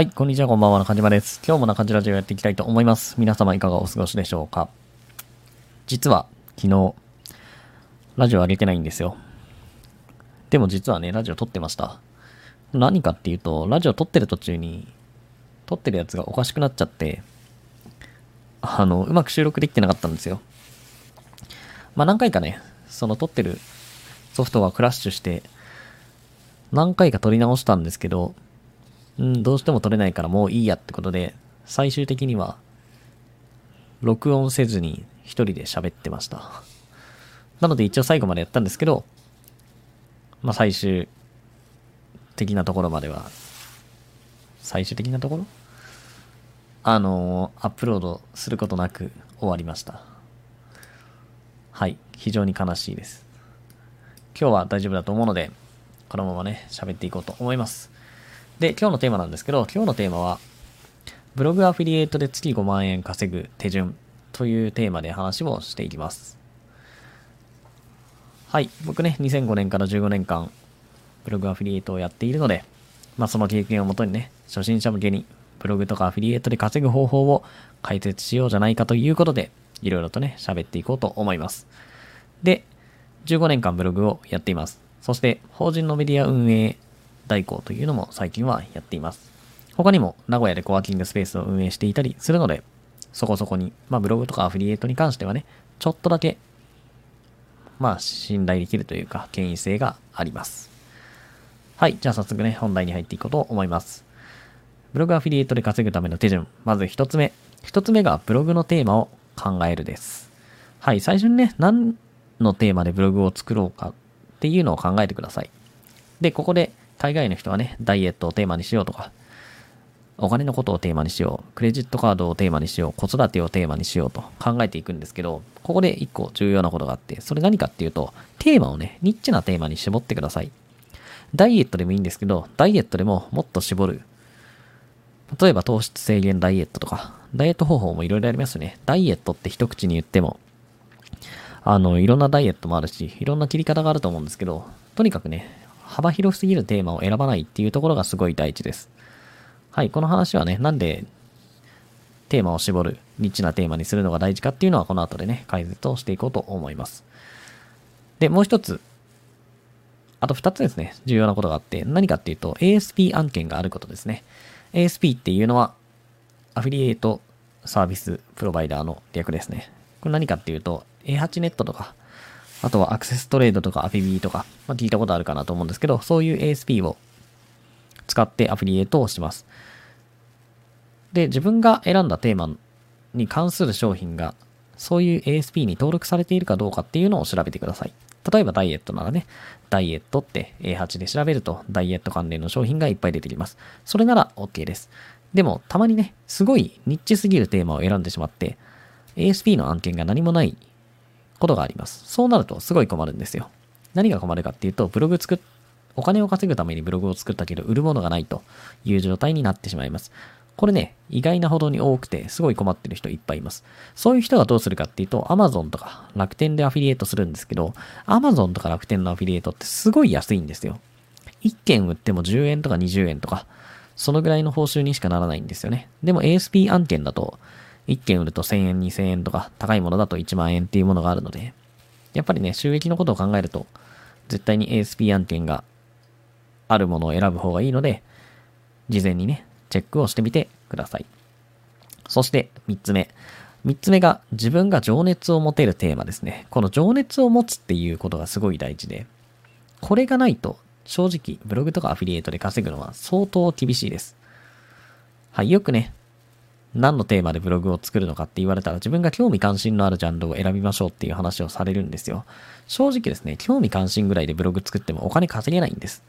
はい、こんにちは、こんばんは、中島です。今日も中島ラジオやっていきたいと思います。皆様いかがお過ごしでしょうか実は、昨日、ラジオ上げてないんですよ。でも実はね、ラジオ撮ってました。何かっていうと、ラジオ撮ってる途中に、撮ってるやつがおかしくなっちゃって、あの、うまく収録できてなかったんですよ。まあ何回かね、その撮ってるソフトがクラッシュして、何回か撮り直したんですけど、うん、どうしても撮れないからもういいやってことで、最終的には、録音せずに一人で喋ってました。なので一応最後までやったんですけど、まあ最終的なところまでは、最終的なところ？あのーアップロードすることなく終わりました。はい、非常に悲しいです。今日は大丈夫だと思うので、このままね、喋っていこうと思います。で、今日のテーマなんですけど、今日のテーマは、ブログアフィリエイトで月5万円稼ぐ手順というテーマで話をしていきます。はい、僕ね、2005年から15年間、ブログアフィリエイトをやっているので、まあその経験をもとにね、初心者向けにブログとかアフィリエイトで稼ぐ方法を解説しようじゃないかということで、いろいろとね、喋っていこうと思います。で、15年間ブログをやっています。そして、法人のメディア運営代行というのも最近はやっています。他にも名古屋でコワーキングスペースを運営していたりするので、そこそこに、まあブログとかアフィリエイトに関してはね、ちょっとだけ、まあ信頼できるというか、権威性があります。はい、じゃあ早速ね、本題に入っていこうと思います。ブログアフィリエイトで稼ぐための手順。まず一つ目。一つ目がブログのテーマを考えるです。はい、最初にね、何のテーマでブログを作ろうかっていうのを考えてください。で、ここで大概の人はね、ダイエットをテーマにしようとか、お金のことをテーマにしよう、クレジットカードをテーマにしよう、子育てをテーマにしようと考えていくんですけど、ここで一個重要なことがあって、それ何かっていうと、テーマをね、ニッチなテーマに絞ってください。ダイエットでもいいんですけど、ダイエットでももっと絞る。例えば糖質制限ダイエットとか、ダイエット方法もいろいろありますね。ダイエットって一口に言っても、あの、いろんなダイエットもあるし、いろんな切り方があると思うんですけど、とにかくね、幅広すぎるテーマを選ばないっていうところがすごい大事です。はい、この話はね、なんでテーマを絞る、ニッチなテーマにするのが大事かっていうのはこの後でね、解説をしていこうと思います。で、もう一つ、あと二つですね、重要なことがあって、何かっていうと、ASP 案件があることですね。ASP っていうのは、アフィリエイトサービスプロバイダーの略ですね。これ何かっていうと、A8 ネットとか、あとはアクセストレードとかアフィビーとか、まあ、聞いたことあるかなと思うんですけど、そういう ASP を使ってアフィリエイトをします。で、自分が選んだテーマに関する商品が、そういう ASP に登録されているかどうかっていうのを調べてください。例えばダイエットならね、ダイエットって A8 で調べるとダイエット関連の商品がいっぱい出てきます。それなら OK です。でも、たまにね、すごいニッチすぎるテーマを選んでしまって、ASP の案件が何もないことがあります。そうなるとすごい困るんですよ。何が困るかっていうと、ブログ作っ、お金を稼ぐためにブログを作ったけど、売るものがないという状態になってしまいます。これね、意外なほどに多くて、すごい困ってる人いっぱいいます。そういう人がどうするかっていうと、Amazon とか楽天でアフィリエイトするんですけど、Amazon とか楽天のアフィリエイトってすごい安いんですよ。1件売っても10円とか20円とか、そのぐらいの報酬にしかならないんですよね。でも ASP 案件だと、1件売ると1000円、2000円とか、高いものだと1万円っていうものがあるので、やっぱりね、収益のことを考えると、絶対に ASP 案件があるものを選ぶ方がいいので、事前にね、チェックをしてみてください。そして、3つ目。3つ目が、自分が情熱を持てるテーマですね。この情熱を持つっていうことがすごい大事で、これがないと、正直、ブログとかアフィリエイトで稼ぐのは相当厳しいです。はい、よくね、何のテーマでブログを作るのかって言われたら自分が興味関心のあるジャンルを選びましょうっていう話をされるんですよ。正直ですね、興味関心ぐらいでブログ作ってもお金稼げないんです。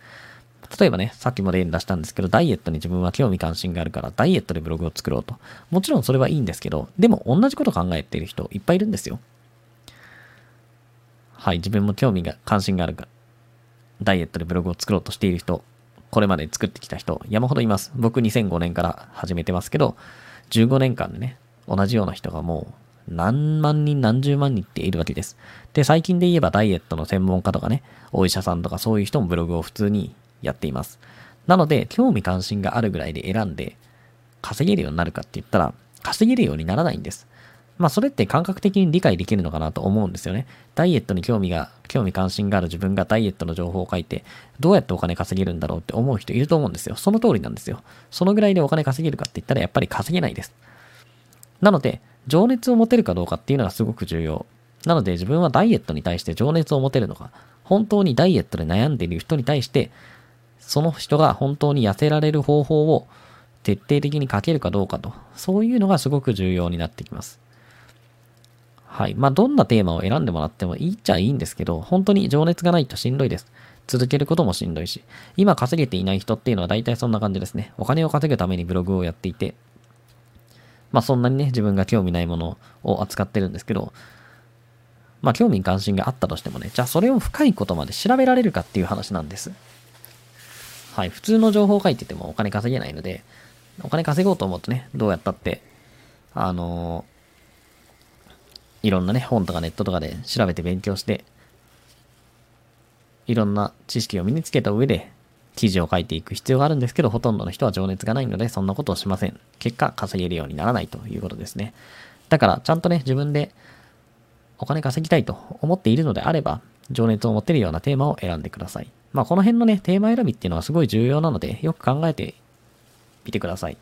例えばね、さっきも例に出したんですけど、ダイエットに自分は興味関心があるから、ダイエットでブログを作ろうと。もちろんそれはいいんですけど、でも同じこと考えている人いっぱいいるんですよ。はい、自分も興味が、関心があるから、ダイエットでブログを作ろうとしている人、これまで作ってきた人、山ほどいます。僕2005年から始めてますけど、15年間でね、同じような人がもう何万人何十万人っているわけです。で、最近で言えばダイエットの専門家とかね、お医者さんとかそういう人もブログを普通にやっています。なので、興味関心があるぐらいで選んで、稼げるようになるかって言ったら、稼げるようにならないんです。まあ、それって感覚的に理解できるのかなと思うんですよね。ダイエットに興味が、興味関心がある自分がダイエットの情報を書いて、どうやってお金稼げるんだろうって思う人いると思うんですよ。その通りなんですよ。そのぐらいでお金稼げるかって言ったらやっぱり稼げないです。なので、情熱を持てるかどうかっていうのがすごく重要。なので自分はダイエットに対して情熱を持てるのか、本当にダイエットで悩んでいる人に対して、その人が本当に痩せられる方法を徹底的に書けるかどうかと、そういうのがすごく重要になってきます。はい。まあ、どんなテーマを選んでもらってもいいっちゃいいんですけど、本当に情熱がないとしんどいです。続けることもしんどいし、今稼げていない人っていうのは大体そんな感じですね。お金を稼ぐためにブログをやっていて、まあそんなにね、自分が興味ないものを扱ってるんですけど、まあ興味関心があったとしてもね、じゃあそれを深いことまで調べられるかっていう話なんです。はい。普通の情報を書いててもお金稼げないので、お金稼ごうと思うとね、どうやったって、あのいろんなね、本とかネットとかで調べて勉強して、いろんな知識を身につけた上で、記事を書いていく必要があるんですけど、ほとんどの人は情熱がないので、そんなことをしません。結果、稼げるようにならないということですね。だから、ちゃんとね、自分でお金稼ぎたいと思っているのであれば、情熱を持てるようなテーマを選んでください。まあ、この辺のね、テーマ選びっていうのはすごい重要なので、よく考えてみてください。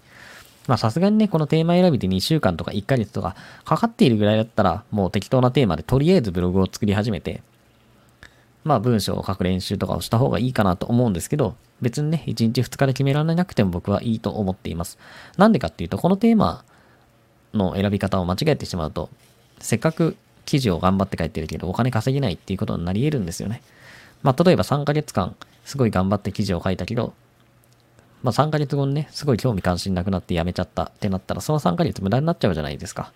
まあさすがにね、このテーマ選びで2週間とか1ヶ月とかかかっているぐらいだったら、もう適当なテーマでとりあえずブログを作り始めて、まあ文章を書く練習とかをした方がいいかなと思うんですけど、別にね、1日2日で決められなくても僕はいいと思っています。なんでかっていうと、このテーマの選び方を間違えてしまうと、せっかく記事を頑張って書いてるけど、お金稼げないっていうことになり得るんですよね。まあ例えば3ヶ月間、すごい頑張って記事を書いたけど、まあ3ヶ月後にね、すごい興味関心なくなってやめちゃったってなったら、その3ヶ月無駄になっちゃうじゃないですか。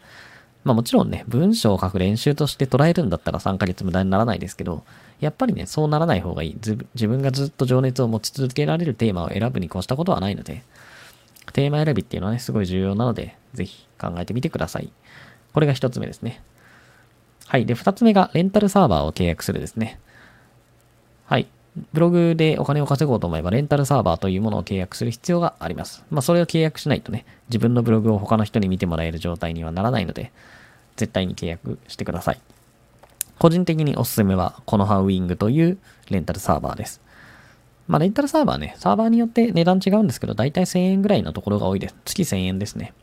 まあもちろんね、文章を書く練習として捉えるんだったら3ヶ月無駄にならないですけど、やっぱりね、そうならない方がいい。自分がずっと情熱を持ち続けられるテーマを選ぶに越したことはないので、テーマ選びっていうのはね、すごい重要なので、ぜひ考えてみてください。これが一つ目ですね。はい。で、二つ目が、レンタルサーバーを契約するですね。はい。ブログでお金を稼ごうと思えばレンタルサーバーというものを契約する必要があります。まあそれを契約しないとね、自分のブログを他の人に見てもらえる状態にはならないので、絶対に契約してください。個人的におすすめは、このハウィングというレンタルサーバーです。まあレンタルサーバーね、サーバーによって値段違うんですけど、だいたい1000円ぐらいのところが多いです。月1000円ですね。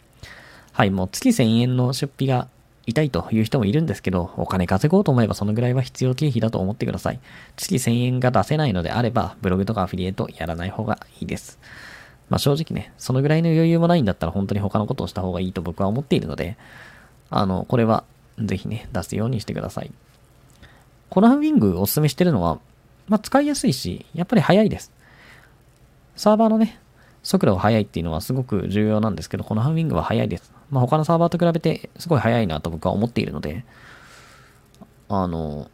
はい、もう月1000円の出費が痛いという人もいるんですけど、お金稼ごうと思えばそのぐらいは必要経費だと思ってください。月1000円が出せないのであれば、ブログとかアフィリエイトやらない方がいいです。まあ正直ね、そのぐらいの余裕もないんだったら本当に他のことをした方がいいと僕は思っているので、あの、これはぜひね、出すようにしてください。コナンウィングおすすめしてるのは、まあ使いやすいし、やっぱり早いです。サーバーのね、速度が速いっていうのはすごく重要なんですけど、このハンウィングは速いです。まあ、他のサーバーと比べてすごい速いなと僕は思っているので、あの、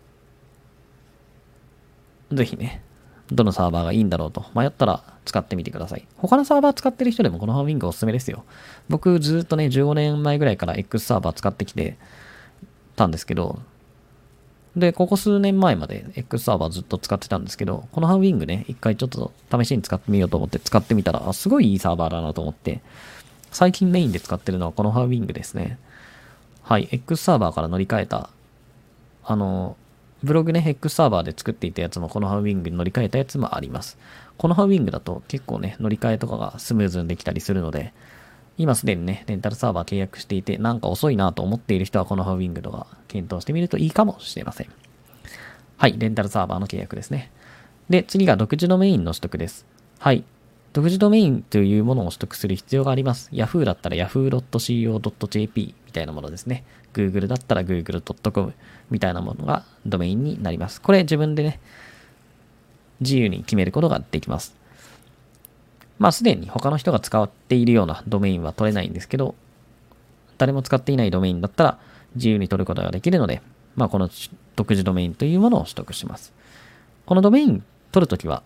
ぜひね、どのサーバーがいいんだろうと迷ったら使ってみてください。他のサーバー使ってる人でもこのハンウィングおすすめですよ。僕ずっとね、15年前ぐらいから X サーバー使ってきてたんですけど、で、ここ数年前まで X サーバーずっと使ってたんですけど、このハンウィングね、一回ちょっと試しに使ってみようと思って使ってみたら、あ、すごいいいサーバーだなと思って、最近メインで使ってるのはこのハンウィングですね。はい、X サーバーから乗り換えた、あの、ブログね、X サーバーで作っていたやつもこのハンウィングに乗り換えたやつもあります。このハンウィングだと結構ね、乗り換えとかがスムーズにできたりするので、今すでにね、レンタルサーバー契約していて、なんか遅いなと思っている人はこのハウィングとか検討してみるといいかもしれません。はい、レンタルサーバーの契約ですね。で、次が独自ドメインの取得です。はい。独自ドメインというものを取得する必要があります。Yahoo だったら yahoo.co.jp みたいなものですね。Google だったら google.com みたいなものがドメインになります。これ自分でね、自由に決めることができます。まあすでに他の人が使っているようなドメインは取れないんですけど、誰も使っていないドメインだったら自由に取ることができるので、まあこの独自ドメインというものを取得します。このドメイン取るときは、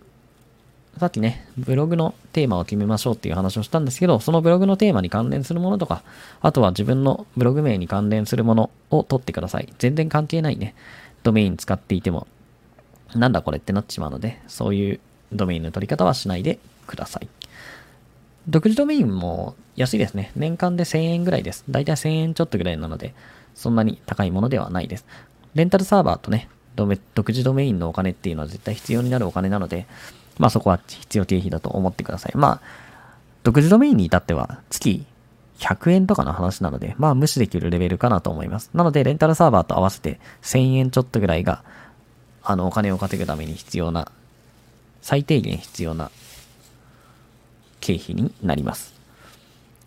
さっきね、ブログのテーマを決めましょうっていう話をしたんですけど、そのブログのテーマに関連するものとか、あとは自分のブログ名に関連するものを取ってください。全然関係ないね、ドメイン使っていても、なんだこれってなってしまうので、そういうドメインの取り方はしないでください。独自ドメインも安いですね。年間で1000円ぐらいです。だいたい1000円ちょっとぐらいなので、そんなに高いものではないです。レンタルサーバーとね、独自ドメインのお金っていうのは絶対必要になるお金なので、まあそこは必要経費だと思ってください。まあ、独自ドメインに至っては月100円とかの話なので、まあ無視できるレベルかなと思います。なので、レンタルサーバーと合わせて1000円ちょっとぐらいが、あの、お金を稼ぐために必要な、最低限必要な経費になります。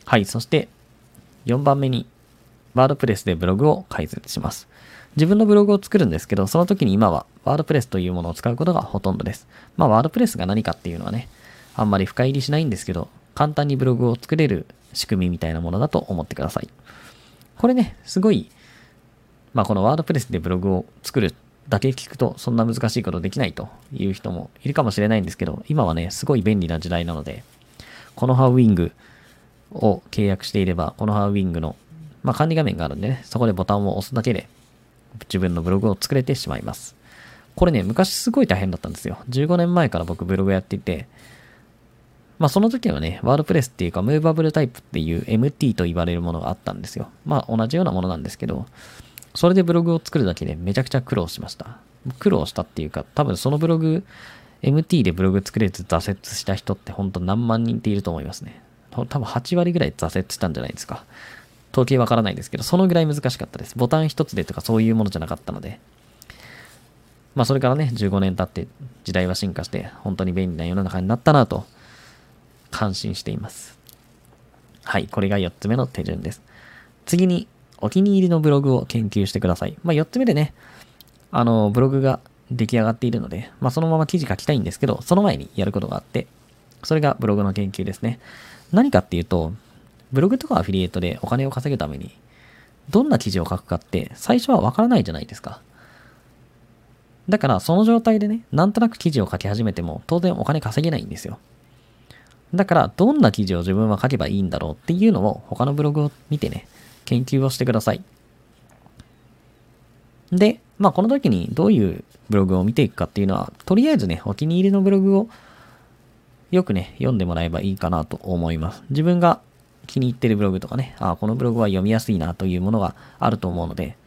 はい、そして4番目に、ワードプレスでブログを開設します。自分のブログを作るんですけど、その時に今はワードプレスというものを使うことがほとんどです。まあ、ワードプレスが何かっていうのはね、あんまり深入りしないんですけど、簡単にブログを作れる仕組みみたいなものだと思ってください。これね、すごい、まあ、このワードプレスでブログを作るだけ聞くと、そんな難しいことできないという人もいるかもしれないんですけど、今はね、すごい便利な時代なので、このハウィングを契約していれば、このハウィングの、まあ、管理画面があるんでね、そこでボタンを押すだけで、自分のブログを作れてしまいます。これね、昔すごい大変だったんですよ。15年前から僕ブログやっていて、まあその時はね、ワードプレスっていうか、ムーバブルタイプっていう MT と言われるものがあったんですよ。まあ同じようなものなんですけど、それでブログを作るだけでめちゃくちゃ苦労しました。苦労したっていうか、多分そのブログ、MT でブログ作れず挫折した人ってほんと何万人っていると思いますね。多分8割ぐらい挫折したんじゃないですか。統計わからないですけど、そのぐらい難しかったです。ボタン一つでとかそういうものじゃなかったので。まあそれからね、15年経って時代は進化して、本当に便利な世の中になったなと、感心しています。はい、これが4つ目の手順です。次に、お気に入りのブログを研究してください。まあ4つ目でね、あの、ブログが出来上がっているので、まあそのまま記事書きたいんですけど、その前にやることがあって、それがブログの研究ですね。何かっていうと、ブログとかアフィリエイトでお金を稼ぐために、どんな記事を書くかって最初はわからないじゃないですか。だからその状態でね、なんとなく記事を書き始めても当然お金稼げないんですよ。だからどんな記事を自分は書けばいいんだろうっていうのを他のブログを見てね、研究をしてください。で、まあこの時にどういうブログを見ていくかっていうのは、とりあえずね、お気に入りのブログをよくね、読んでもらえばいいかなと思います。自分が気に入ってるブログとかね、あこのブログは読みやすいなというものがあると思うので、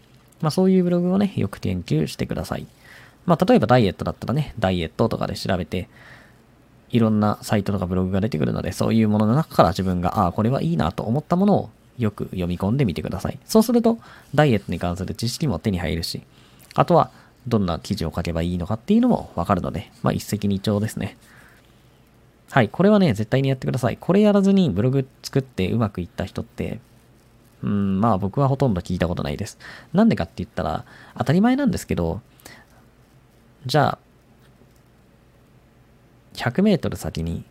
まあそういうブログをね、よく研究してください。まあ例えばダイエットだったらね、ダイエットとかで調べて、いろんなサイトとかブログが出てくるので、そういうものの中から自分が、ああ、これはいいなと思ったものをよく読み込んでみてください。そうすると、ダイエットに関する知識も手に入るし、あとは、どんな記事を書けばいいのかっていうのもわかるので、まあ一石二鳥ですね。はい、これはね、絶対にやってください。これやらずにブログ作ってうまくいった人って、うん、まあ僕はほとんど聞いたことないです。なんでかって言ったら、当たり前なんですけど、じゃあ、100メートル先に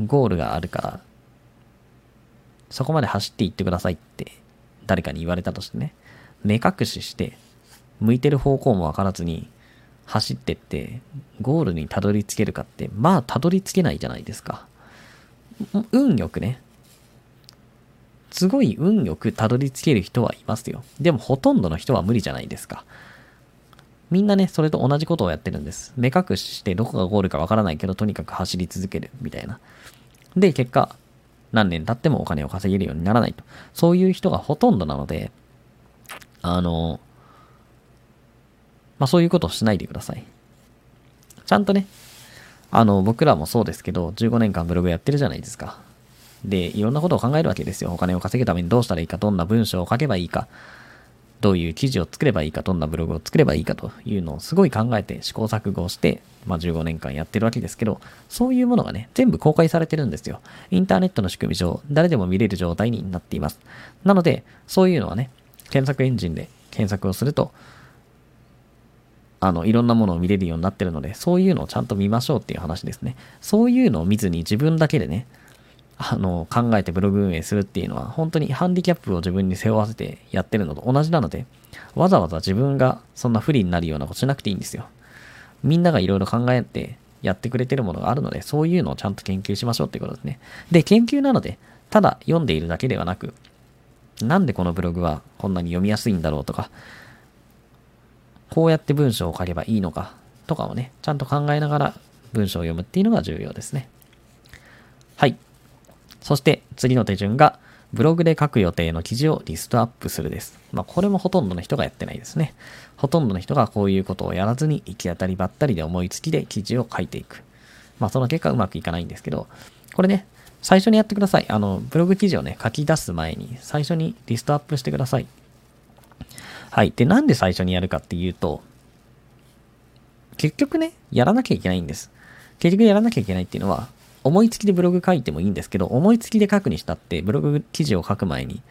ゴールがあるから、そこまで走っていってくださいって誰かに言われたとしてね、目隠しして、向いてる方向もわからずに、走ってって、ゴールにたどり着けるかって、まあたどり着けないじゃないですか。運よくね。すごい運よくたどり着ける人はいますよ。でもほとんどの人は無理じゃないですか。みんなね、それと同じことをやってるんです。目隠ししてどこがゴールかわからないけど、とにかく走り続けるみたいな。で、結果、何年経ってもお金を稼げるようにならないと。そういう人がほとんどなので、あの、まあそういうことをしないでください。ちゃんとね、あの、僕らもそうですけど、15年間ブログやってるじゃないですか。で、いろんなことを考えるわけですよ。お金を稼ぐためにどうしたらいいか、どんな文章を書けばいいか、どういう記事を作ればいいか、どんなブログを作ればいいかというのをすごい考えて試行錯誤して、まあ15年間やってるわけですけど、そういうものがね、全部公開されてるんですよ。インターネットの仕組み上、誰でも見れる状態になっています。なので、そういうのはね、検索エンジンで検索をすると、あの、いろんなものを見れるようになってるので、そういうのをちゃんと見ましょうっていう話ですね。そういうのを見ずに自分だけでね、あの、考えてブログ運営するっていうのは、本当にハンディキャップを自分に背負わせてやってるのと同じなので、わざわざ自分がそんな不利になるようなことしなくていいんですよ。みんながいろいろ考えてやってくれてるものがあるので、そういうのをちゃんと研究しましょうっていうことですね。で、研究なので、ただ読んでいるだけではなく、なんでこのブログはこんなに読みやすいんだろうとか、こうやって文章を書けばいいのかとかをね、ちゃんと考えながら文章を読むっていうのが重要ですね。はい。そして次の手順が、ブログで書く予定の記事をリストアップするです。まあ、これもほとんどの人がやってないですね。ほとんどの人がこういうことをやらずに行き当たりばったりで思いつきで記事を書いていく。まあ、その結果うまくいかないんですけど、これね、最初にやってください。あの、ブログ記事をね、書き出す前に、最初にリストアップしてください。はい。で、なんで最初にやるかっていうと、結局ね、やらなきゃいけないんです。結局やらなきゃいけないっていうのは、思いつきでブログ書いてもいいんですけど、思いつきで書くにしたって、ブログ記事を書く前に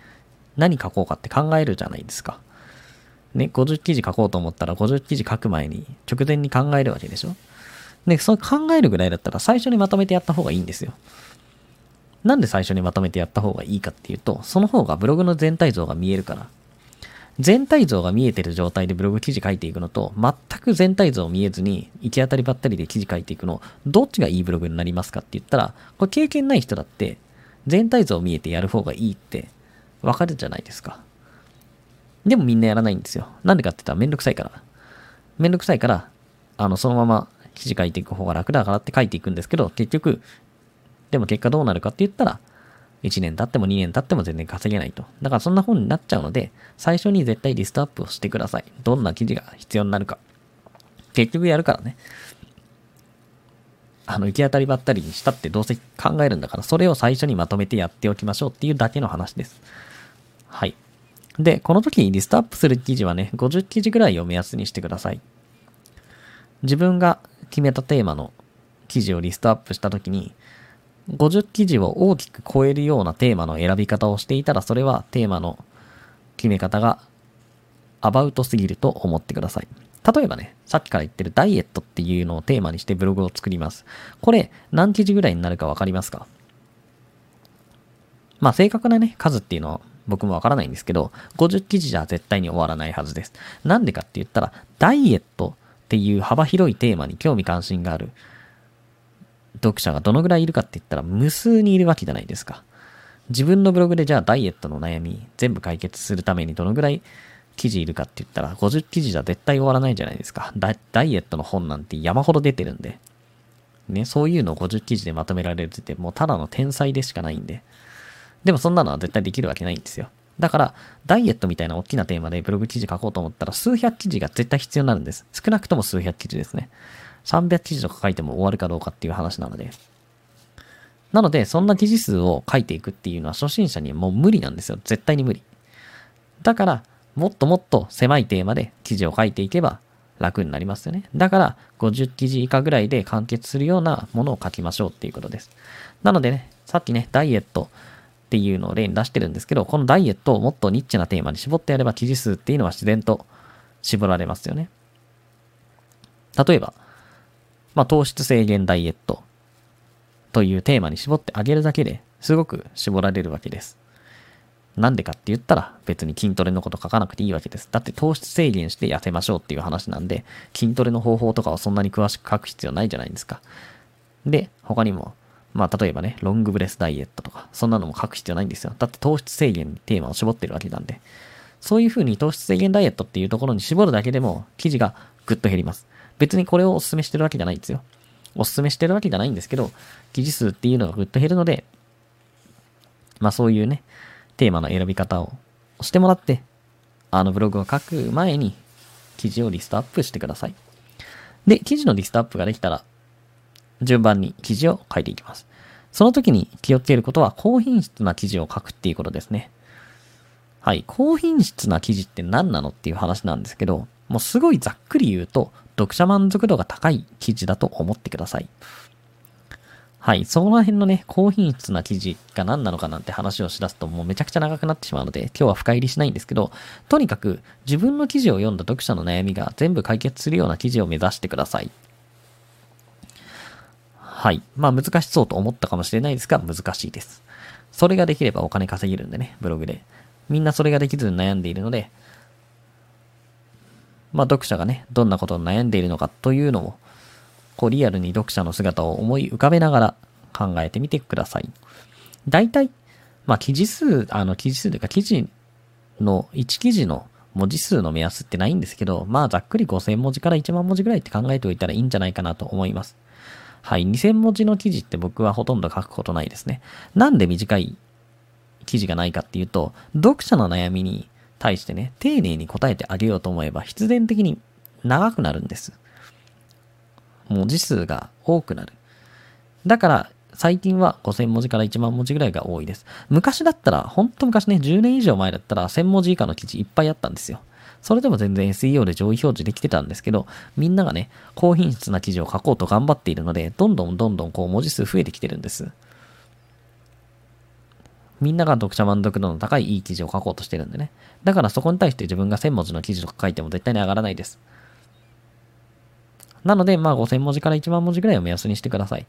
何書こうかって考えるじゃないですか。ね、50記事書こうと思ったら50記事書く前に直前に考えるわけでしょで、そう考えるぐらいだったら最初にまとめてやった方がいいんですよ。なんで最初にまとめてやった方がいいかっていうと、その方がブログの全体像が見えるから。全体像が見えてる状態でブログ記事書いていくのと、全く全体像見えずに行き当たりばったりで記事書いていくの、どっちがいいブログになりますかって言ったら、これ経験ない人だって、全体像見えてやる方がいいってわかるじゃないですか。でもみんなやらないんですよ。なんでかって言ったらめんどくさいから。めんどくさいから、あの、そのまま記事書いていく方が楽だからって書いていくんですけど、結局、でも結果どうなるかって言ったら、1年経っても2年経っても全然稼げないと。だからそんな本になっちゃうので、最初に絶対リストアップをしてください。どんな記事が必要になるか。結局やるからね。あの、行き当たりばったりにしたってどうせ考えるんだから、それを最初にまとめてやっておきましょうっていうだけの話です。はい。で、この時にリストアップする記事はね、50記事ぐらいを目安にしてください。自分が決めたテーマの記事をリストアップした時に、50記事を大きく超えるようなテーマの選び方をしていたら、それはテーマの決め方がアバウトすぎると思ってください。例えばね、さっきから言ってるダイエットっていうのをテーマにしてブログを作ります。これ何記事ぐらいになるかわかりますか？まあ正確なね、数っていうのは僕もわからないんですけど、50記事じゃ絶対に終わらないはずです。なんでかって言ったら、ダイエットっていう幅広いテーマに興味関心がある読者がどのぐらいいるかって言ったら無数にいるわけじゃないですか。自分のブログでじゃあダイエットの悩み全部解決するためにどのぐらい記事いるかって言ったら50記事じゃ絶対終わらないじゃないですか。ダイエットの本なんて山ほど出てるんで。ね、そういうのを50記事でまとめられるってもうただの天才でしかないんで。でもそんなのは絶対できるわけないんですよ。だから、ダイエットみたいな大きなテーマでブログ記事書こうと思ったら数百記事が絶対必要になるんです。少なくとも数百記事ですね。300記事とか書いても終わるかどうかっていう話なので。なので、そんな記事数を書いていくっていうのは初心者にはもう無理なんですよ。絶対に無理。だから、もっともっと狭いテーマで記事を書いていけば楽になりますよね。だから、50記事以下ぐらいで完結するようなものを書きましょうっていうことです。なのでね、さっきね、ダイエットっていうのを例に出してるんですけど、このダイエットをもっとニッチなテーマに絞ってやれば記事数っていうのは自然と絞られますよね。例えば、まあ、糖質制限ダイエットというテーマに絞ってあげるだけですごく絞られるわけです。なんでかって言ったら別に筋トレのこと書かなくていいわけです。だって糖質制限して痩せましょうっていう話なんで、筋トレの方法とかはそんなに詳しく書く必要ないじゃないですか。で、他にも、まあ例えばね、ロングブレスダイエットとか、そんなのも書く必要ないんですよ。だって糖質制限にテーマを絞ってるわけなんで。そういう風に糖質制限ダイエットっていうところに絞るだけでも記事がぐっと減ります。別にこれをお勧めしてるわけじゃないんですよ。お勧めしてるわけじゃないんですけど、記事数っていうのがぐっと減るので、まあそういうね、テーマの選び方をしてもらって、あのブログを書く前に記事をリストアップしてください。で、記事のリストアップができたら、順番に記事を書いていきます。その時に気をつけることは、高品質な記事を書くっていうことですね。はい。高品質な記事って何なのっていう話なんですけど、もうすごいざっくり言うと、読者満足度が高い記事だと思ってください。はい。その辺のね、高品質な記事が何なのかなんて話をしだすともうめちゃくちゃ長くなってしまうので、今日は深入りしないんですけど、とにかく自分の記事を読んだ読者の悩みが全部解決するような記事を目指してください。はい。まあ難しそうと思ったかもしれないですが、難しいです。それができればお金稼げるんでね、ブログで。みんなそれができずに悩んでいるので、まあ読者がね、どんなことを悩んでいるのかというのを、こうリアルに読者の姿を思い浮かべながら考えてみてください。大体、まあ記事数、あの記事数というか記事の、1記事の文字数の目安ってないんですけど、まあざっくり5000文字から1万文字ぐらいって考えておいたらいいんじゃないかなと思います。はい、2000文字の記事って僕はほとんど書くことないですね。なんで短い記事がないかっていうと、読者の悩みに対してね、丁寧に答えてあげようと思えば必然的に長くなるんです。文字数が多くなる。だから、最近は5000文字から1万文字ぐらいが多いです。昔だったら、ほんと昔ね、10年以上前だったら1000文字以下の記事いっぱいあったんですよ。それでも全然 SEO で上位表示できてたんですけど、みんながね、高品質な記事を書こうと頑張っているので、どんどんどんどんこう文字数増えてきてるんです。みんなが読者満足度の高いいい記事を書こうとしてるんでね。だからそこに対して自分が1000文字の記事とか書いても絶対に上がらないです。なので、まあ5000文字から1万文字ぐらいを目安にしてください。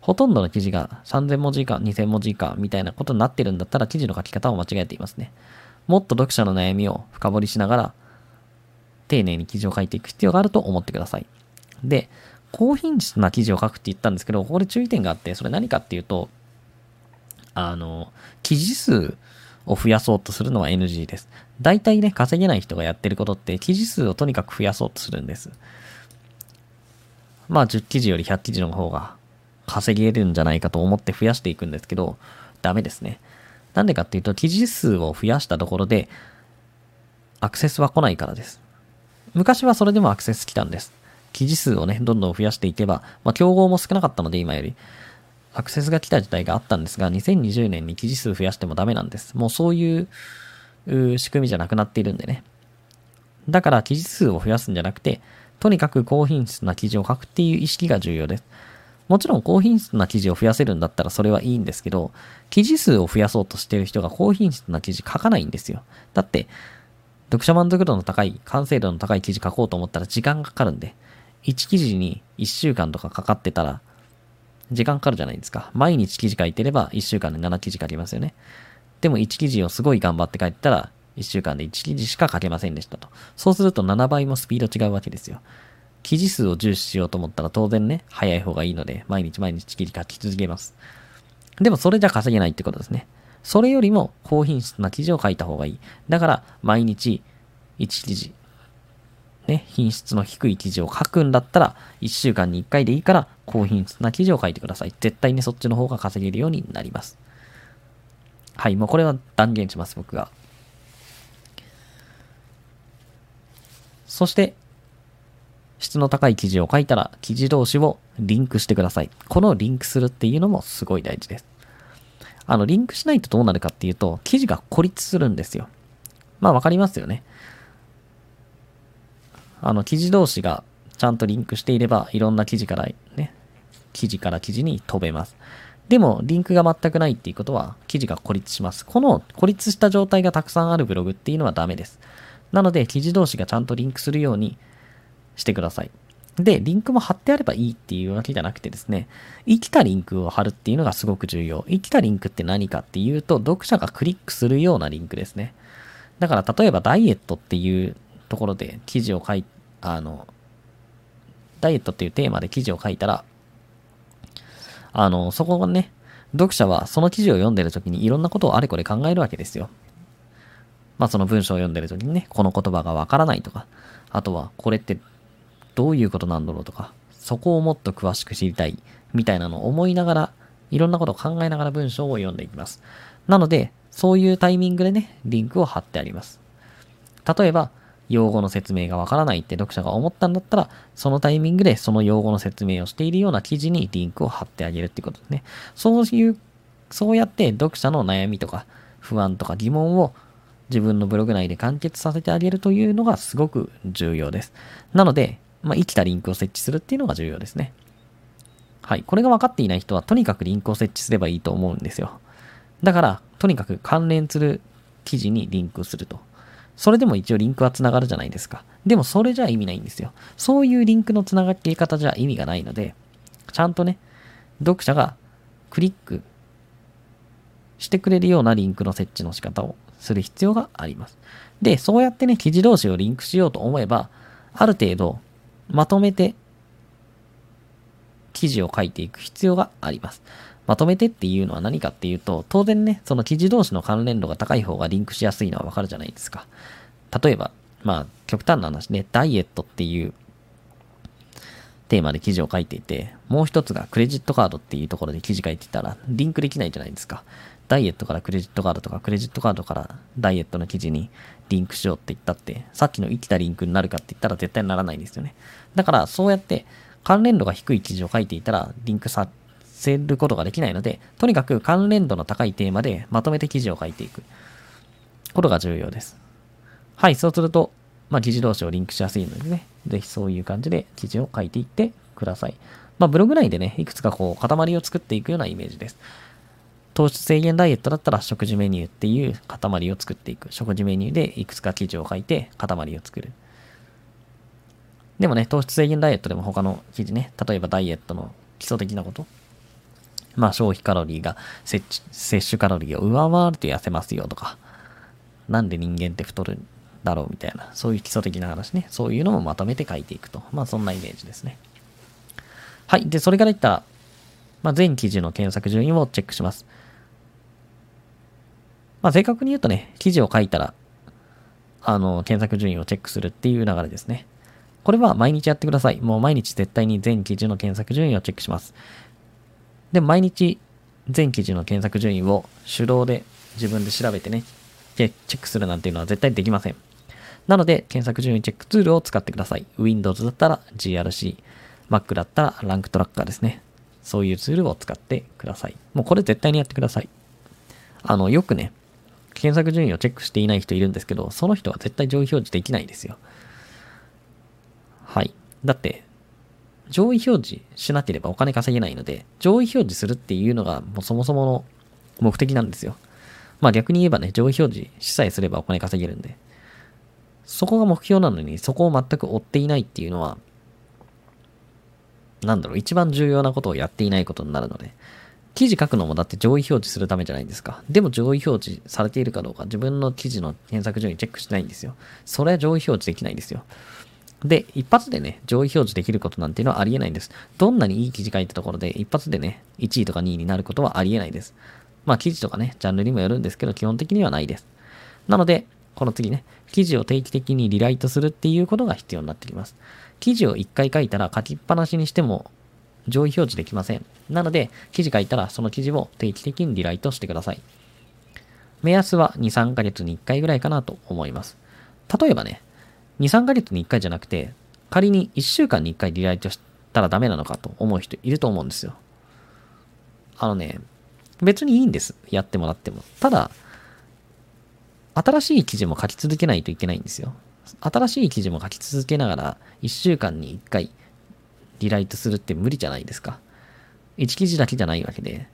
ほとんどの記事が3000文字以下、2000文字以下みたいなことになってるんだったら記事の書き方を間違えていますね。もっと読者の悩みを深掘りしながら、丁寧に記事を書いていく必要があると思ってください。で、高品質な記事を書くって言ったんですけど、ここで注意点があって、それ何かっていうと、あの、記事数を増やそうとするのは NG です。大体ね、稼げない人がやってることって、記事数をとにかく増やそうとするんです。まあ、10記事より100記事の方が稼げるんじゃないかと思って増やしていくんですけど、ダメですね。なんでかっていうと、記事数を増やしたところで、アクセスは来ないからです。昔はそれでもアクセス来たんです。記事数をね、どんどん増やしていけば、まあ、競合も少なかったので、今より。アクセスが来た時代があったんですが、2020年に記事数増やしてもダメなんです。もうそういう仕組みじゃなくなっているんでね。だから記事数を増やすんじゃなくて、とにかく高品質な記事を書くっていう意識が重要です。もちろん高品質な記事を増やせるんだったらそれはいいんですけど、記事数を増やそうとしている人が高品質な記事書かないんですよ。だって、読者満足度の高い、完成度の高い記事書こうと思ったら時間がかかるんで、1記事に1週間とかかかってたら、時間かかるじゃないですか。毎日記事書いてれば1週間で7記事書きますよね。でも1記事をすごい頑張って書いてたら、1週間で1記事しか書けませんでしたと。そうすると7倍もスピード違うわけですよ。記事数を重視しようと思ったら当然ね、早い方がいいので、毎日毎日記事書き続けます。でもそれじゃ稼げないってことですね。それよりも高品質な記事を書いた方がいい。だから、毎日1記事、ね、品質の低い記事を書くんだったら、1週間に1回でいいから、高品質な記事を書いてください。絶対にそっちの方が稼げるようになります。はい、もうこれは断言します、僕が。そして、質の高い記事を書いたら、記事同士をリンクしてください。このリンクするっていうのもすごい大事です。あの、リンクしないとどうなるかっていうと、記事が孤立するんですよ。まあわかりますよね。あの、記事同士がちゃんとリンクしていれば、いろんな記事からね、記事から記事に飛べます。でも、リンクが全くないっていうことは、記事が孤立します。この孤立した状態がたくさんあるブログっていうのはダメです。なので、記事同士がちゃんとリンクするようにしてください。で、リンクも貼ってあればいいっていうわけじゃなくてですね、生きたリンクを貼るっていうのがすごく重要。生きたリンクって何かっていうと、読者がクリックするようなリンクですね。だから例えばダイエットっていうところで記事を書い、あの、ダイエットっていうテーマで記事を書いたら、あの、そこをね、読者はその記事を読んでる時にいろんなことをあれこれ考えるわけですよ。まあその文章を読んでる時にね、この言葉がわからないとか、あとはこれってどういうことなんだろうとか、そこをもっと詳しく知りたい、みたいなのを思いながら、いろんなことを考えながら文章を読んでいきます。なので、そういうタイミングでね、リンクを貼ってあります。例えば、用語の説明がわからないって読者が思ったんだったら、そのタイミングでその用語の説明をしているような記事にリンクを貼ってあげるってことですね。そういう、そうやって読者の悩みとか不安とか疑問を自分のブログ内で完結させてあげるというのがすごく重要です。なので、まあ、生きたリンクを設置するっていうのが重要ですね。はい。これが分かっていない人は、とにかくリンクを設置すればいいと思うんですよ。だから、とにかく関連する記事にリンクすると。それでも一応リンクは繋がるじゃないですか。でもそれじゃ意味ないんですよ。そういうリンクの繋がり方じゃ意味がないので、ちゃんとね、読者がクリックしてくれるようなリンクの設置の仕方をする必要があります。で、そうやってね、記事同士をリンクしようと思えば、ある程度まとめて記事を書いていく必要があります。まとめてっていうのは何かっていうと、当然ね、その記事同士の関連度が高い方がリンクしやすいのはわかるじゃないですか。例えば、まあ、極端な話ね、ダイエットっていうテーマで記事を書いていて、もう一つがクレジットカードっていうところで記事書いてたら、リンクできないじゃないですか。ダイエットからクレジットカードとか、クレジットカードからダイエットの記事にリンクしようって言ったって、さっきの生きたリンクになるかって言ったら絶対ならないんですよね。だから、そうやって関連度が低い記事を書いていたら、リンクさせることができないので、とにかく関連度の高いテーマでまとめて記事を書いていくことが重要です。はい、そうすると、まあ、記事同士をリンクしやすいのでね、ぜひそういう感じで記事を書いていってください。まあ、ブログ内でね、いくつかこう、塊を作っていくようなイメージです。糖質制限ダイエットだったら食事メニューっていう塊を作っていく。食事メニューでいくつか記事を書いて塊を作る。でもね、糖質制限ダイエットでも他の記事ね、例えばダイエットの基礎的なこと。まあ消費カロリーが摂取カロリーを上回ると痩せますよとか、なんで人間って太るんだろうみたいな、そういう基礎的な話ね。そういうのもまとめて書いていくと。まあそんなイメージですね。はい。で、それから言ったら、まあ全記事の検索順位をチェックします。まあ正確に言うとね、記事を書いたら、あの、検索順位をチェックするっていう流れですね。これは毎日やってください。もう毎日絶対に全記事の検索順位をチェックします。で、毎日全記事の検索順位を手動で自分で調べてね、チェックするなんていうのは絶対できません。なので、検索順位チェックツールを使ってください。Windows だったら GRC、Mac だったらランクトラッカーですね。そういうツールを使ってください。もうこれ絶対にやってください。あの、よくね、検索順位をチェックしていない人いるんですけど、その人は絶対上位表示できないですよ。はい。だって、上位表示しなければお金稼げないので、上位表示するっていうのがもうそもそもの目的なんですよ。まあ逆に言えばね、上位表示しさえすればお金稼げるんで。そこが目標なのに、そこを全く追っていないっていうのは、なんだろう、一番重要なことをやっていないことになるので、記事書くのもだって上位表示するためじゃないですか。でも上位表示されているかどうか、自分の記事の検索順位チェックしてないんですよ。それは上位表示できないんですよ。で、一発でね、上位表示できることなんていうのはありえないんです。どんなにいい記事書いたところで、一発でね、1位とか2位になることはありえないです。まあ、記事とかね、ジャンルにもよるんですけど、基本的にはないです。なので、この次ね、記事を定期的にリライトするっていうことが必要になってきます。記事を1回書いたら書きっぱなしにしても上位表示できません。なので、記事書いたらその記事を定期的にリライトしてください。目安は2、3ヶ月に1回ぐらいかなと思います。例えばね、2、3ヶ月に1回じゃなくて、仮に1週間に1回リライトしたらダメなのかと思う人いると思うんですよ。あのね、別にいいんです。やってもらっても。ただ、新しい記事も書き続けないといけないんですよ。新しい記事も書き続けながら、1週間に1回リライトするって無理じゃないですか。1記事だけじゃないわけで。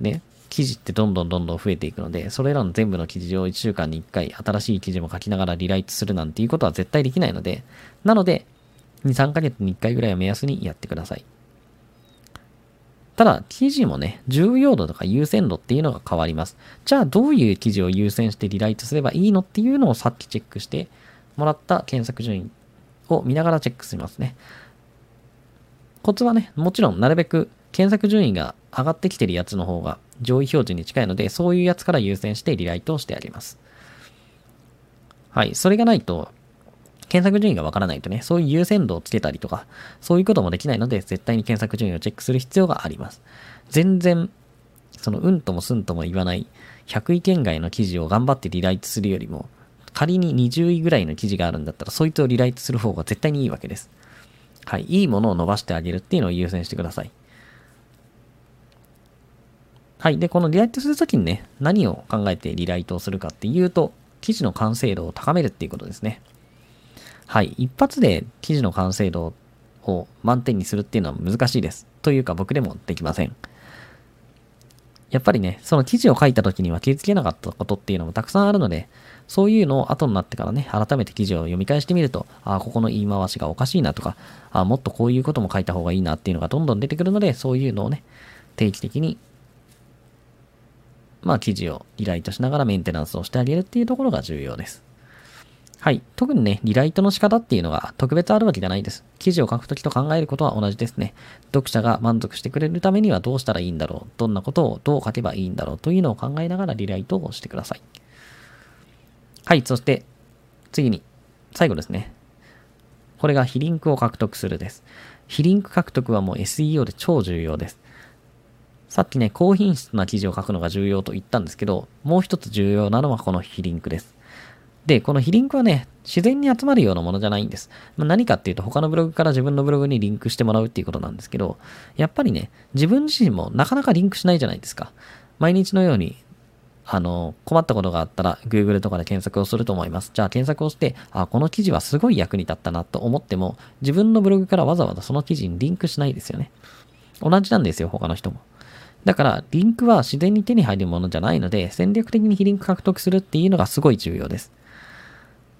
ね。記事ってどんどんどんどん増えていくので、それらの全部の記事を1週間に1回新しい記事も書きながらリライトするなんていうことは絶対できないので、なので、2、3ヶ月に1回ぐらいを目安にやってください。ただ、記事もね、重要度とか優先度っていうのが変わります。じゃあ、どういう記事を優先してリライトすればいいのっていうのをさっきチェックしてもらった検索順位を見ながらチェックしますね。コツはね、もちろんなるべく検索順位が上がってきてるやつの方が上位表示に近いので、そういうやつから優先してリライトをしてあげます。はい。それがないと、検索順位がわからないとね、そういう優先度をつけたりとか、そういうこともできないので、絶対に検索順位をチェックする必要があります。全然、その、うんともすんとも言わない、100位圏外の記事を頑張ってリライトするよりも、仮に20位ぐらいの記事があるんだったら、そいつをリライトする方が絶対にいいわけです。はい。いいものを伸ばしてあげるっていうのを優先してください。はい。で、このリライトするときにね、何を考えてリライトをするかっていうと、記事の完成度を高めるっていうことですね。はい。一発で記事の完成度を満点にするっていうのは難しいです。というか僕でもできません。やっぱりね、その記事を書いた時には気づけなかったことっていうのもたくさんあるので、そういうのを後になってからね、改めて記事を読み返してみると、ああ、ここの言い回しがおかしいなとか、ああ、もっとこういうことも書いた方がいいなっていうのがどんどん出てくるので、そういうのをね、定期的に、まあ、記事をリライトしながらメンテナンスをしてあげるっていうところが重要です。はい。特にね、リライトの仕方っていうのが特別あるわけじゃないです。記事を書くときと考えることは同じですね。読者が満足してくれるためにはどうしたらいいんだろう。どんなことをどう書けばいいんだろうというのを考えながらリライトをしてください。はい。そして、次に、最後ですね。これが非リンクを獲得するです。非リンク獲得はもう SEO で超重要です。さっきね、高品質な記事を書くのが重要と言ったんですけど、もう一つ重要なのはこの非リンクです。で、この非リンクはね、自然に集まるようなものじゃないんです。まあ、何かっていうと、他のブログから自分のブログにリンクしてもらうっていうことなんですけど、やっぱりね、自分自身もなかなかリンクしないじゃないですか。毎日のように、あの、困ったことがあったら、Google とかで検索をすると思います。じゃあ検索をして、あ、この記事はすごい役に立ったなと思っても、自分のブログからわざわざその記事にリンクしないですよね。同じなんですよ、他の人も。だから、リンクは自然に手に入るものじゃないので、戦略的に非リンク獲得するっていうのがすごい重要です。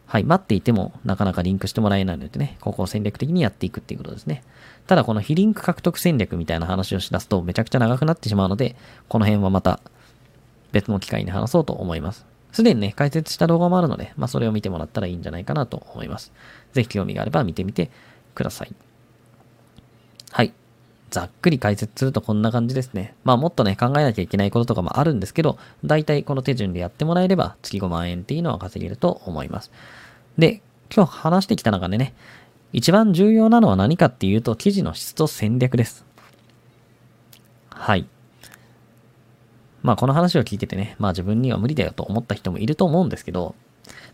はい、待っていてもなかなかリンクしてもらえないのでね、ここを戦略的にやっていくっていうことですね。ただこの非リンク獲得戦略みたいな話をしだすとめちゃくちゃ長くなってしまうので、この辺はまた別の機会に話そうと思います。すでにね、解説した動画もあるので、まあそれを見てもらったらいいんじゃないかなと思います。ぜひ興味があれば見てみてください。はい。ざっくり解説するとこんな感じですね。まあもっとね、考えなきゃいけないこととかもあるんですけど、大体この手順でやってもらえれば月5万円っていうのは稼げると思います。で、今日話してきた中でね、一番重要なのは何かっていうと、記事の質と戦略です。はい。まあこの話を聞いててね、まあ自分には無理だよと思った人もいると思うんですけど、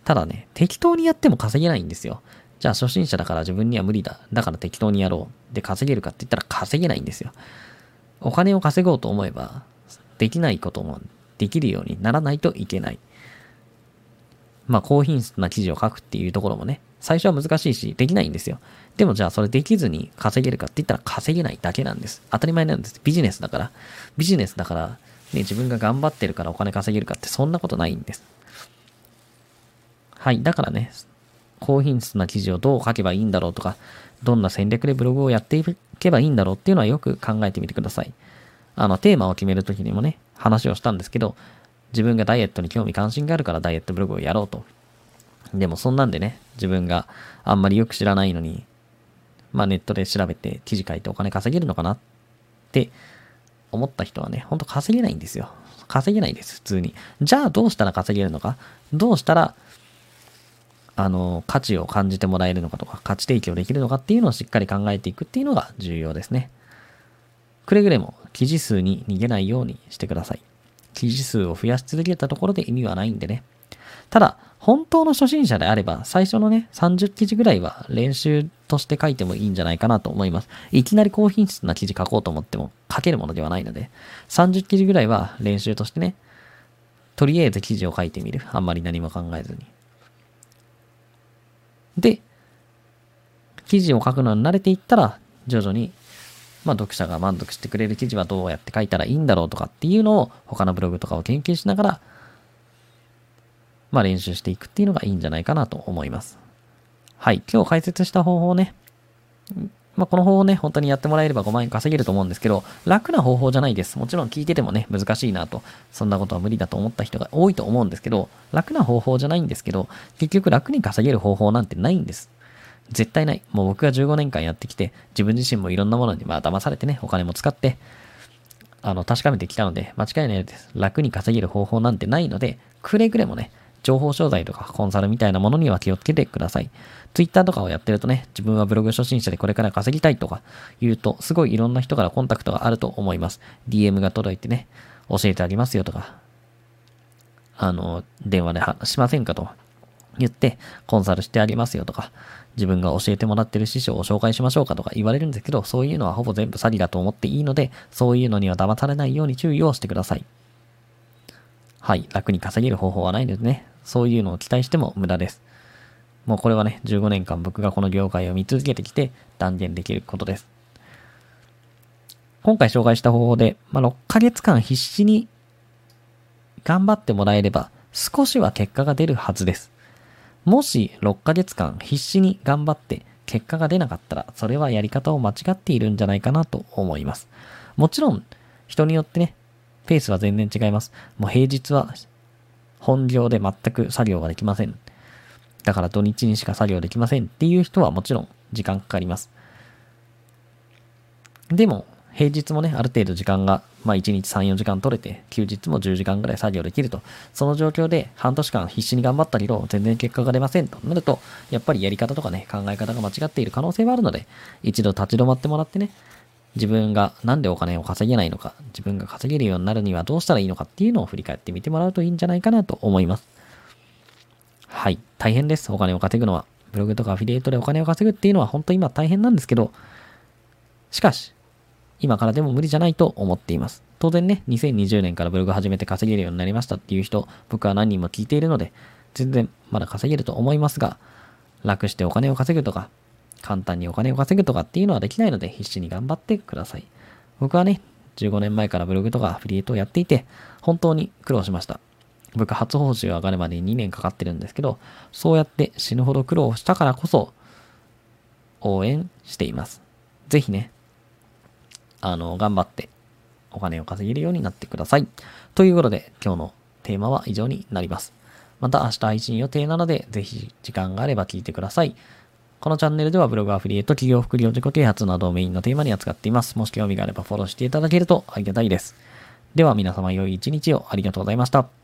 ただね、適当にやっても稼げないんですよ。じゃあ初心者だから自分には無理だ。だから適当にやろう。で稼げるかって言ったら稼げないんですよ。お金を稼ごうと思えば、できないこともできるようにならないといけない。まあ、高品質な記事を書くっていうところもね、最初は難しいし、できないんですよ。でもじゃあそれできずに稼げるかって言ったら稼げないだけなんです。当たり前なんです。ビジネスだから。ビジネスだから、ね、自分が頑張ってるからお金稼げるかってそんなことないんです。はい。だからね、高品質な記事をどう書けばいいんだろうとか、どんな戦略でブログをやっていけばいいんだろうっていうのはよく考えてみてください。あの、テーマを決めるときにもね、話をしたんですけど、自分がダイエットに興味関心があるからダイエットブログをやろうと。でもそんなんでね、自分があんまりよく知らないのに、まあネットで調べて記事書いてお金稼げるのかなって思った人はね、ほんと稼げないんですよ。稼げないです、普通に。じゃあどうしたら稼げるのかどうしたら、あの、価値を感じてもらえるのかとか、価値提供できるのかっていうのをしっかり考えていくっていうのが重要ですね。くれぐれも記事数に逃げないようにしてください。記事数を増やし続けたところで意味はないんでね。ただ、本当の初心者であれば、最初のね、30記事ぐらいは練習として書いてもいいんじゃないかなと思います。いきなり高品質な記事書こうと思っても書けるものではないので、30記事ぐらいは練習としてね、とりあえず記事を書いてみる。あんまり何も考えずに。で、記事を書くのに慣れていったら、徐々にまあ、読者が満足してくれる記事はどうやって書いたらいいんだろうとかっていうのを他のブログとかを研究しながら、まあ、練習していくっていうのがいいんじゃないかなと思います。はい。今日解説した方法ね。まあ、この方法をね、本当にやってもらえれば5万円稼げると思うんですけど、楽な方法じゃないです。もちろん聞いててもね、難しいなと、そんなことは無理だと思った人が多いと思うんですけど、楽な方法じゃないんですけど、結局楽に稼げる方法なんてないんです。絶対ない。もう僕が15年間やってきて、自分自身もいろんなものにまあ騙されてね、お金も使って、あの、確かめてきたので、間違いないです。楽に稼げる方法なんてないので、くれぐれもね、情報商材とかコンサルみたいなものには気をつけてください。Twitter とかをやってるとね、自分はブログ初心者でこれから稼ぎたいとか言うと、すごいいろんな人からコンタクトがあると思います。DM が届いてね、教えてあげますよとか、あの、電話で話しませんかと言って、コンサルしてあげますよとか、自分が教えてもらってる師匠を紹介しましょうかとか言われるんですけど、そういうのはほぼ全部詐欺だと思っていいので、そういうのには騙されないように注意をしてください。はい、楽に稼げる方法はないのでね、そういうのを期待しても無駄です。もうこれはね、15年間僕がこの業界を見続けてきて断言できることです。今回紹介した方法で、まあ、6ヶ月間必死に頑張ってもらえれば少しは結果が出るはずです。もし6ヶ月間必死に頑張って結果が出なかったら、それはやり方を間違っているんじゃないかなと思います。もちろん、人によってね、ペースは全然違います。もう平日は本業で全く作業ができません。だから土日にしか作業できませんっていう人はもちろん時間かかります。でも、平日もね、ある程度時間が、まあ1日3、4時間取れて、休日も10時間ぐらい作業できると。その状況で半年間必死に頑張ったけど、全然結果が出ませんとなると、やっぱりやり方とかね、考え方が間違っている可能性はあるので、一度立ち止まってもらってね、自分がなんでお金を稼げないのか、自分が稼げるようになるにはどうしたらいいのかっていうのを振り返ってみてもらうといいんじゃないかなと思います。はい。大変です。お金を稼ぐのは。ブログとかアフィリエイトでお金を稼ぐっていうのは本当今大変なんですけど、しかし、今からでも無理じゃないと思っています。当然ね、2020年からブログ始めて稼げるようになりましたっていう人、僕は何人も聞いているので、全然まだ稼げると思いますが、楽してお金を稼ぐとか、簡単にお金を稼ぐとかっていうのはできないので、必死に頑張ってください。僕はね、15年前からブログとかアフィリエイトをやっていて、本当に苦労しました。僕、初報酬が上がるまで2年かかってるんですけど、そうやって死ぬほど苦労したからこそ、応援しています。ぜひね、あの、頑張ってお金を稼げるようになってください。ということで、今日のテーマは以上になります。また明日配信予定なので、ぜひ時間があれば聞いてください。このチャンネルではブログアフリエイト、企業副業自己啓発などをメインのテーマに扱っています。もし興味があればフォローしていただけるとありがたいです。では皆様良い一日をありがとうございました。